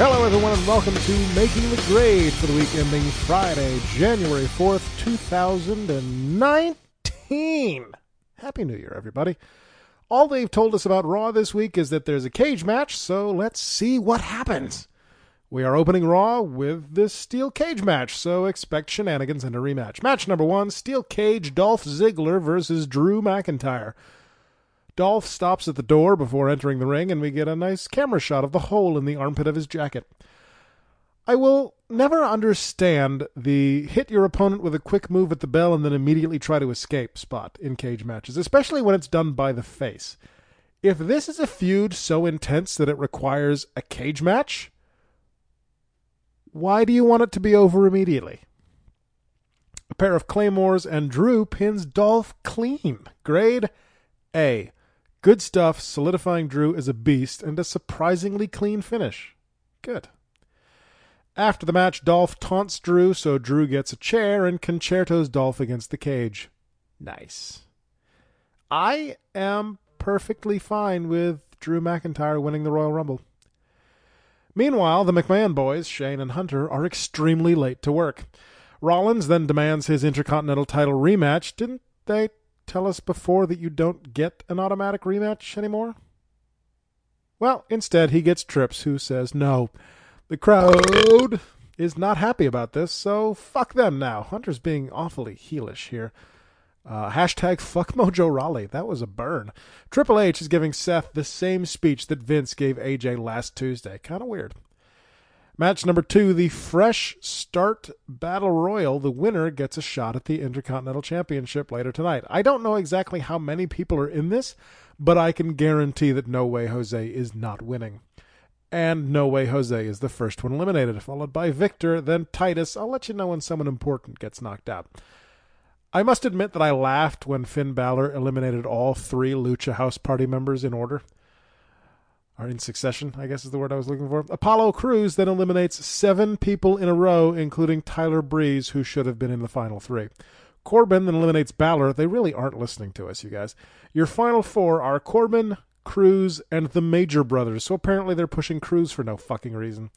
Hello, everyone, and welcome to Making the Grade for the week ending Friday, January 4th, 2019. Happy New Year, everybody. All they've told us about Raw this week is that there's a cage match, so let's see what happens. We are opening Raw with this steel cage match, so expect shenanigans and a rematch. Match number one Steel Cage Dolph Ziggler versus Drew McIntyre. Dolph stops at the door before entering the ring, and we get a nice camera shot of the hole in the armpit of his jacket. I will never understand the hit your opponent with a quick move at the bell and then immediately try to escape spot in cage matches, especially when it's done by the face. If this is a feud so intense that it requires a cage match, why do you want it to be over immediately? A pair of claymores and Drew pins Dolph clean. Grade A. Good stuff, solidifying Drew as a beast and a surprisingly clean finish. Good. After the match, Dolph taunts Drew, so Drew gets a chair and con-chair-tos Dolph against the cage. Nice. I am perfectly fine with Drew McIntyre winning the Royal Rumble. Meanwhile, the McMahon boys, Shane and Hunter, are extremely late to work. Rollins then demands his Intercontinental title rematch. Didn't they tell us before that you don't get an automatic rematch anymore? Well, instead, he gets Trips, who says no. The crowd is not happy about this, so fuck them now. Hunter's being awfully heelish here. Uh, hashtag fuck Mojo Rawley. That was a burn. Triple H is giving Seth the same speech that Vince gave AJ last Tuesday. Kind of weird. Match number two, the Fresh Start Battle Royal. The winner gets a shot at the Intercontinental Championship later tonight. I don't know exactly how many people are in this, but I can guarantee that No Way Jose is not winning. And No Way Jose is the first one eliminated, followed by Victor, then Titus. I'll let you know when someone important gets knocked out. I must admit that I laughed when Finn Balor eliminated all three Lucha House Party members in order or in succession, I guess is the word I was looking for. Apollo Crews then eliminates seven people in a row, including Tyler Breeze, who should have been in the final three. Corbin then eliminates Balor. They really aren't listening to us, you guys. Your final four are Corbin, Crews, and the Major Brothers. So apparently they're pushing Crews for no fucking reason.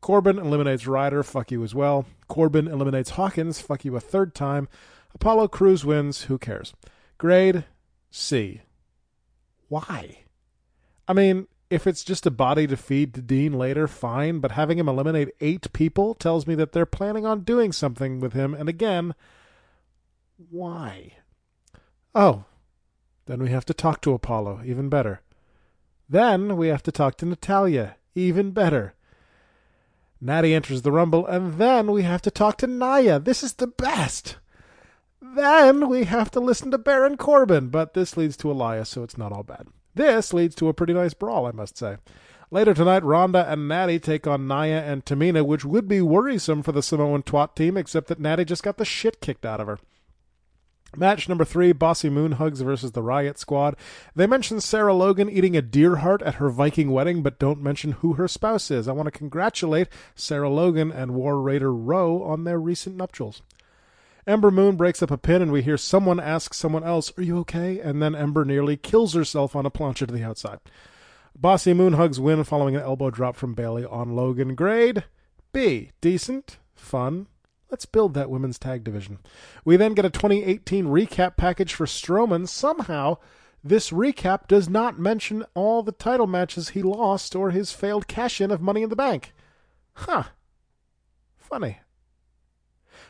Corbin eliminates Ryder. Fuck you as well. Corbin eliminates Hawkins. Fuck you a third time. Apollo Crews wins. Who cares? Grade C. Why? I mean, if it's just a body to feed to Dean later, fine, but having him eliminate eight people tells me that they're planning on doing something with him, and again, why? Oh, then we have to talk to Apollo, even better. Then we have to talk to Natalya, even better. Natty enters the Rumble, and then we have to talk to Nia. This is the best. Then we have to listen to Baron Corbin, but this leads to Elias, so it's not all bad. This leads to a pretty nice brawl, I must say. Later tonight, Ronda and Natty take on Nia and Tamina, which would be worrisome for the Samoan twat team, except that Natty just got the shit kicked out of her. Match number three, Bossy Moon Hugs versus the Riot Squad. They mention Sarah Logan eating a deer heart at her Viking wedding, but don't mention who her spouse is. I want to congratulate Sarah Logan and War Raider Rowe on their recent nuptials. Ember Moon breaks up a pin, and we hear someone ask someone else, Are you okay? And then Ember nearly kills herself on a plancha to the outside. Bossy Moon hugs win following an elbow drop from Bayley on Logan. Grade B. Decent. Fun. Let's build that women's tag division. We then get a 2018 recap package for Strowman. Somehow, this recap does not mention all the title matches he lost or his failed cash in of Money in the Bank. Huh. Funny.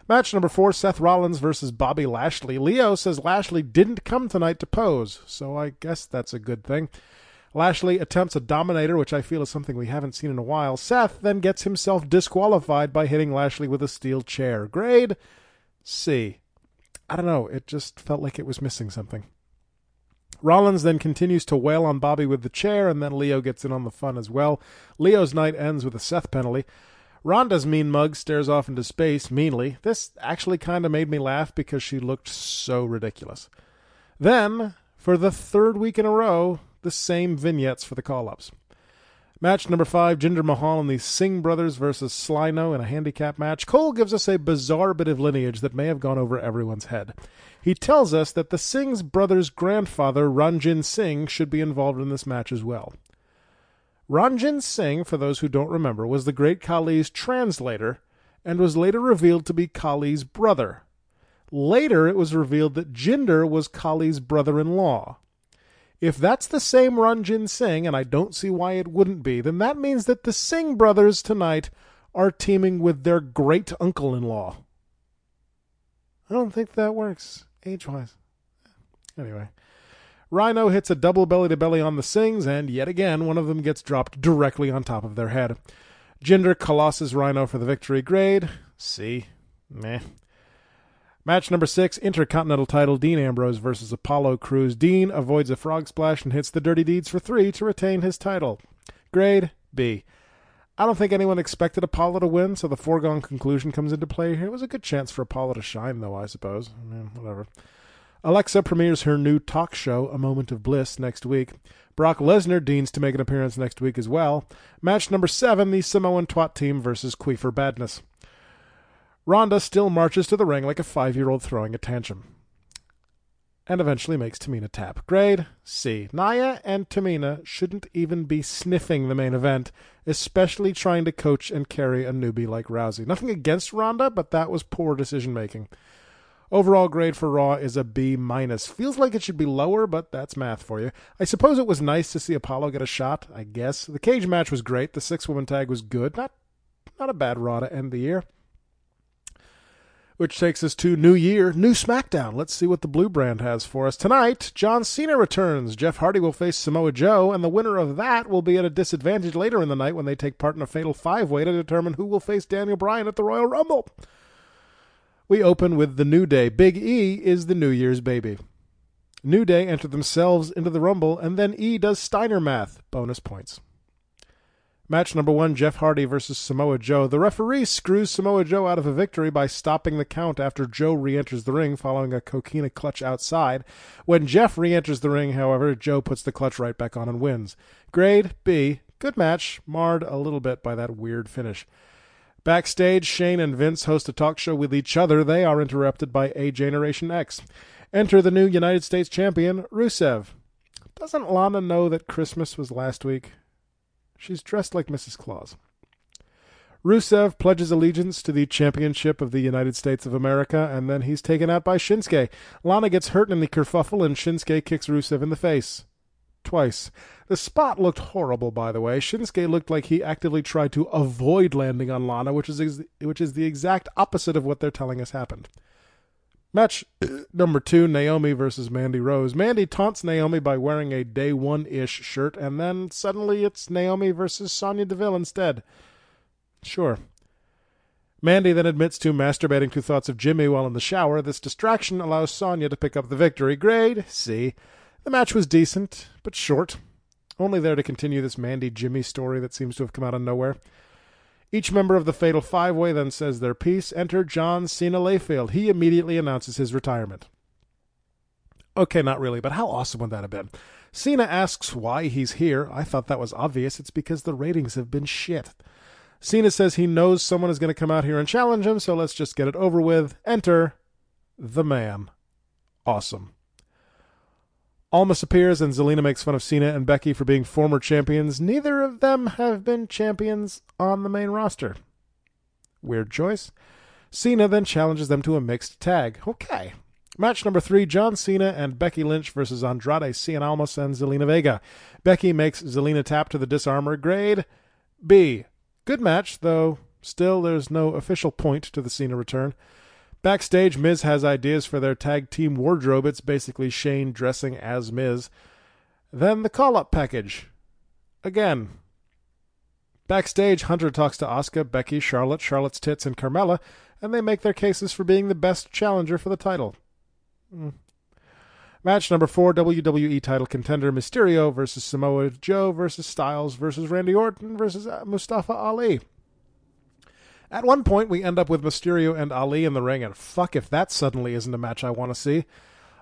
Match number four Seth Rollins versus Bobby Lashley. Lio says Lashley didn't come tonight to pose, so I guess that's a good thing. Lashley attempts a dominator, which I feel is something we haven't seen in a while. Seth then gets himself disqualified by hitting Lashley with a steel chair. Grade C. I don't know, it just felt like it was missing something. Rollins then continues to wail on Bobby with the chair, and then Lio gets in on the fun as well. Lio's night ends with a Seth penalty. Ronda's mean mug stares off into space meanly. This actually kind of made me laugh because she looked so ridiculous. Then, for the third week in a row, the same vignettes for the call ups. Match number five Jinder Mahal and the Singh brothers versus Slyno in a handicap match. Cole gives us a bizarre bit of lineage that may have gone over everyone's head. He tells us that the Singh's brother's grandfather, Ranjin Singh, should be involved in this match as well. Ranjin Singh, for those who don't remember, was the great Khali's translator and was later revealed to be Khali's brother. Later, it was revealed that Jinder was Khali's brother in law. If that's the same Ranjin Singh, and I don't see why it wouldn't be, then that means that the Singh brothers tonight are teaming with their great uncle in law. I don't think that works age wise. Anyway. Rhyno hits a double belly to belly on the Singhs, and yet again, one of them gets dropped directly on top of their head. Jinder Khallas Rhyno for the victory. Grade C. Meh. Match number six, Intercontinental title, Dean Ambrose versus Apollo Crews. Dean avoids a frog splash and hits the Dirty Deeds for three to retain his title. Grade B. I don't think anyone expected Apollo to win, so the foregone conclusion comes into play here. It was a good chance for Apollo to shine, though, I suppose. I mean, whatever. Alexa premieres her new talk show, A Moment of Bliss, next week. Brock Lesnar deigns to make an appearance next week as well. Match number seven, the Samoan Twat team versus Queefer Badness. Ronda still marches to the ring like a five year old throwing a tantrum. And eventually makes Tamina tap. Grade C. Nia and Tamina shouldn't even be sniffing the main event, especially trying to coach and carry a newbie like Rousey. Nothing against Ronda, but that was poor decision making. Overall grade for Raw is a B minus. Feels like it should be lower, but that's math for you. I suppose it was nice to see Apollo get a shot, I guess. The cage match was great. The six woman tag was good. Not not a bad Raw to end the year. Which takes us to New Year, New SmackDown. Let's see what the Blue Brand has for us. Tonight, John Cena returns. Jeff Hardy will face Samoa Joe, and the winner of that will be at a disadvantage later in the night when they take part in a fatal five way to determine who will face Daniel Bryan at the Royal Rumble. We open with the New Day. Big E is the New Year's baby. New Day enter themselves into the Rumble, and then E does Steiner math. Bonus points. Match number one Jeff Hardy versus Samoa Joe. The referee screws Samoa Joe out of a victory by stopping the count after Joe re enters the ring following a coquina clutch outside. When Jeff re enters the ring, however, Joe puts the clutch right back on and wins. Grade B. Good match, marred a little bit by that weird finish. Backstage, Shane and Vince host a talk show with each other. They are interrupted by A Generation X. Enter the new United States champion, Rusev. Doesn't Lana know that Christmas was last week? She's dressed like Mrs. Claus. Rusev pledges allegiance to the championship of the United States of America, and then he's taken out by Shinsuke. Lana gets hurt in the kerfuffle, and Shinsuke kicks Rusev in the face. Twice. The spot looked horrible, by the way. Shinsuke looked like he actively tried to avoid landing on Lana, which is ex- which is the exact opposite of what they're telling us happened. Match number two Naomi versus Mandy Rose. Mandy taunts Naomi by wearing a day one ish shirt, and then suddenly it's Naomi versus Sonya Deville instead. Sure. Mandy then admits to masturbating to thoughts of Jimmy while in the shower. This distraction allows Sonya to pick up the victory. Grade C. The match was decent, but short. Only there to continue this Mandy Jimmy story that seems to have come out of nowhere. Each member of the Fatal Five Way then says their piece. Enter John Cena Layfield. He immediately announces his retirement. Okay, not really, but how awesome would that have been? Cena asks why he's here. I thought that was obvious. It's because the ratings have been shit. Cena says he knows someone is going to come out here and challenge him, so let's just get it over with. Enter the man. Awesome. Almas appears and Zelina makes fun of Cena and Becky for being former champions. Neither of them have been champions on the main roster. Weird choice. Cena then challenges them to a mixed tag. Okay. Match number three John Cena and Becky Lynch versus Andrade Cien Almas and Zelina Vega. Becky makes Zelina tap to the Dis-arm-her. Grade B. Good match, though still there's no official point to the Cena return. Backstage, Miz has ideas for their tag team wardrobe. It's basically Shane dressing as Miz. Then the call up package. Again. Backstage, Hunter talks to Asuka, Becky, Charlotte, Charlotte's Tits, and Carmella, and they make their cases for being the best challenger for the title. Mm. Match number four WWE title contender Mysterio versus Samoa Joe versus Styles versus Randy Orton versus Mustafa Ali. At one point, we end up with Mysterio and Ali in the ring, and fuck if that suddenly isn't a match I want to see.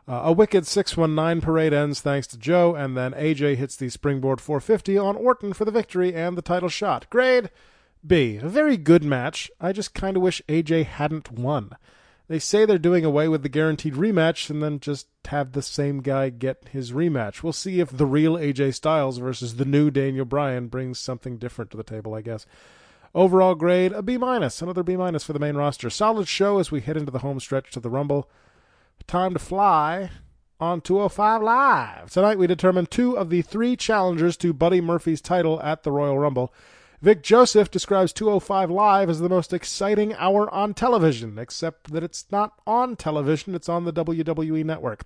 Uh, a wicked 619 parade ends thanks to Joe, and then AJ hits the springboard 450 on Orton for the victory and the title shot. Grade B. A very good match. I just kind of wish AJ hadn't won. They say they're doing away with the guaranteed rematch and then just have the same guy get his rematch. We'll see if the real AJ Styles versus the new Daniel Bryan brings something different to the table, I guess. Overall grade, a B minus, another B minus for the main roster. Solid show as we head into the home stretch to the Rumble. Time to fly on 205 Live. Tonight we determine two of the three challengers to Buddy Murphy's title at the Royal Rumble. Vic Joseph describes 205 Live as the most exciting hour on television, except that it's not on television, it's on the WWE network.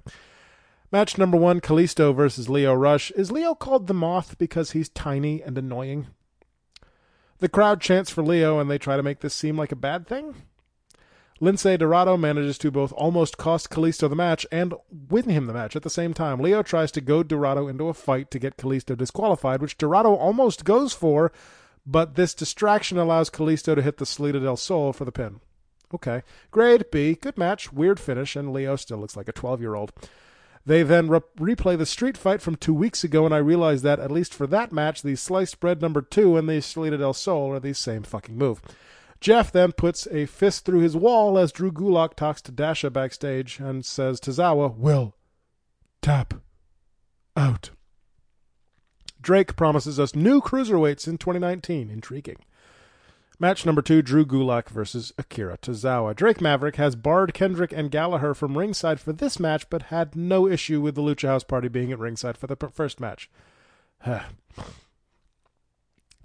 Match number one Kalisto versus Lio Rush. Is Lio called the Moth because he's tiny and annoying? The crowd chants for Lio, and they try to make this seem like a bad thing? Lince Dorado manages to both almost cost Kalisto the match and win him the match at the same time. Lio tries to goad Dorado into a fight to get Kalisto disqualified, which Dorado almost goes for, but this distraction allows Kalisto to hit the Salida del Sol for the pin. Okay. Grade B. Good match. Weird finish, and Lio still looks like a 12 year old. They then re- replay the street fight from two weeks ago, and I realize that, at least for that match, the sliced bread number two and the Salida del Sol are the same fucking move. Jeff then puts a fist through his wall as Drew Gulak talks to Dasha backstage and says Tozawa will tap out. Drake promises us new cruiserweights in 2019. Intriguing. Match number two Drew Gulak versus Akira Tozawa. Drake Maverick has barred Kendrick and Gallagher from ringside for this match, but had no issue with the Lucha House Party being at ringside for the first match.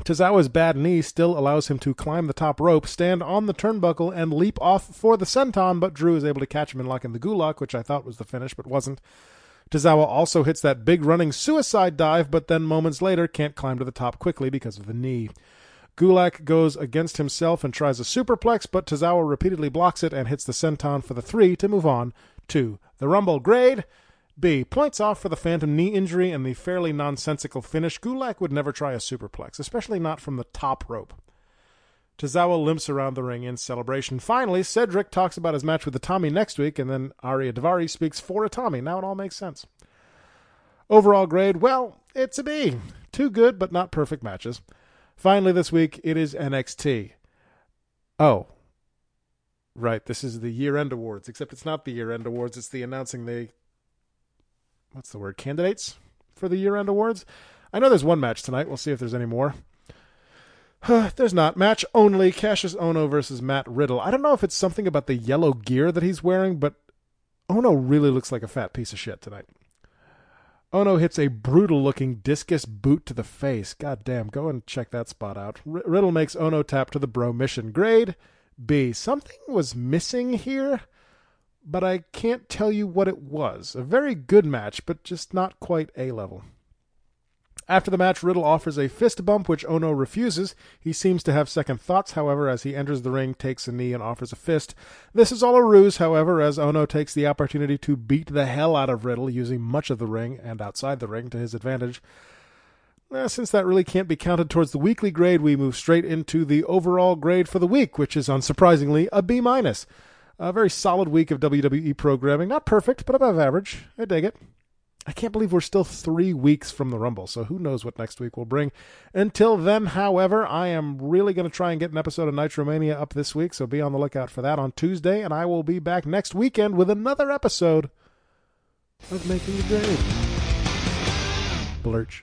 Tozawa's bad knee still allows him to climb the top rope, stand on the turnbuckle, and leap off for the senton, but Drew is able to catch him and lock in the Gulak, which I thought was the finish, but wasn't. Tozawa also hits that big running suicide dive, but then moments later can't climb to the top quickly because of the knee. Gulak goes against himself and tries a superplex, but Tozawa repeatedly blocks it and hits the senton for the three to move on to the Rumble. Grade B. Points off for the phantom knee injury and the fairly nonsensical finish. Gulak would never try a superplex, especially not from the top rope. Tozawa limps around the ring in celebration. Finally, Cedric talks about his match with Itami next week, and then Ariya Daivari speaks for Itami. Now it all makes sense. Overall grade, well, it's a B. Two good but not perfect matches. Finally, this week, it is NXT. Oh, right. This is the year end awards, except it's not the year end awards. It's the announcing the, what's the word, candidates for the year end awards. I know there's one match tonight. We'll see if there's any more. There's not. Match only. Kassius Ohno versus Matt Riddle. I don't know if it's something about the yellow gear that he's wearing, but Ohno really looks like a fat piece of shit tonight. Ohno hits a brutal looking discus boot to the face. God damn, go and check that spot out. R- Riddle makes Ohno tap to the Bromission. Grade B. Something was missing here, but I can't tell you what it was. A very good match, but just not quite A level. After the match, Riddle offers a fist bump, which Ohno refuses. He seems to have second thoughts, however, as he enters the ring, takes a knee, and offers a fist. This is all a ruse, however, as Ohno takes the opportunity to beat the hell out of Riddle, using much of the ring and outside the ring to his advantage. Since that really can't be counted towards the weekly grade, we move straight into the overall grade for the week, which is unsurprisingly a B minus. A very solid week of WWE programming. Not perfect, but above average. I dig it. I can't believe we're still three weeks from the Rumble, so who knows what next week will bring. Until then, however, I am really going to try and get an episode of Nitromania up this week, so be on the lookout for that on Tuesday, and I will be back next weekend with another episode of Making the Grade. Blurch.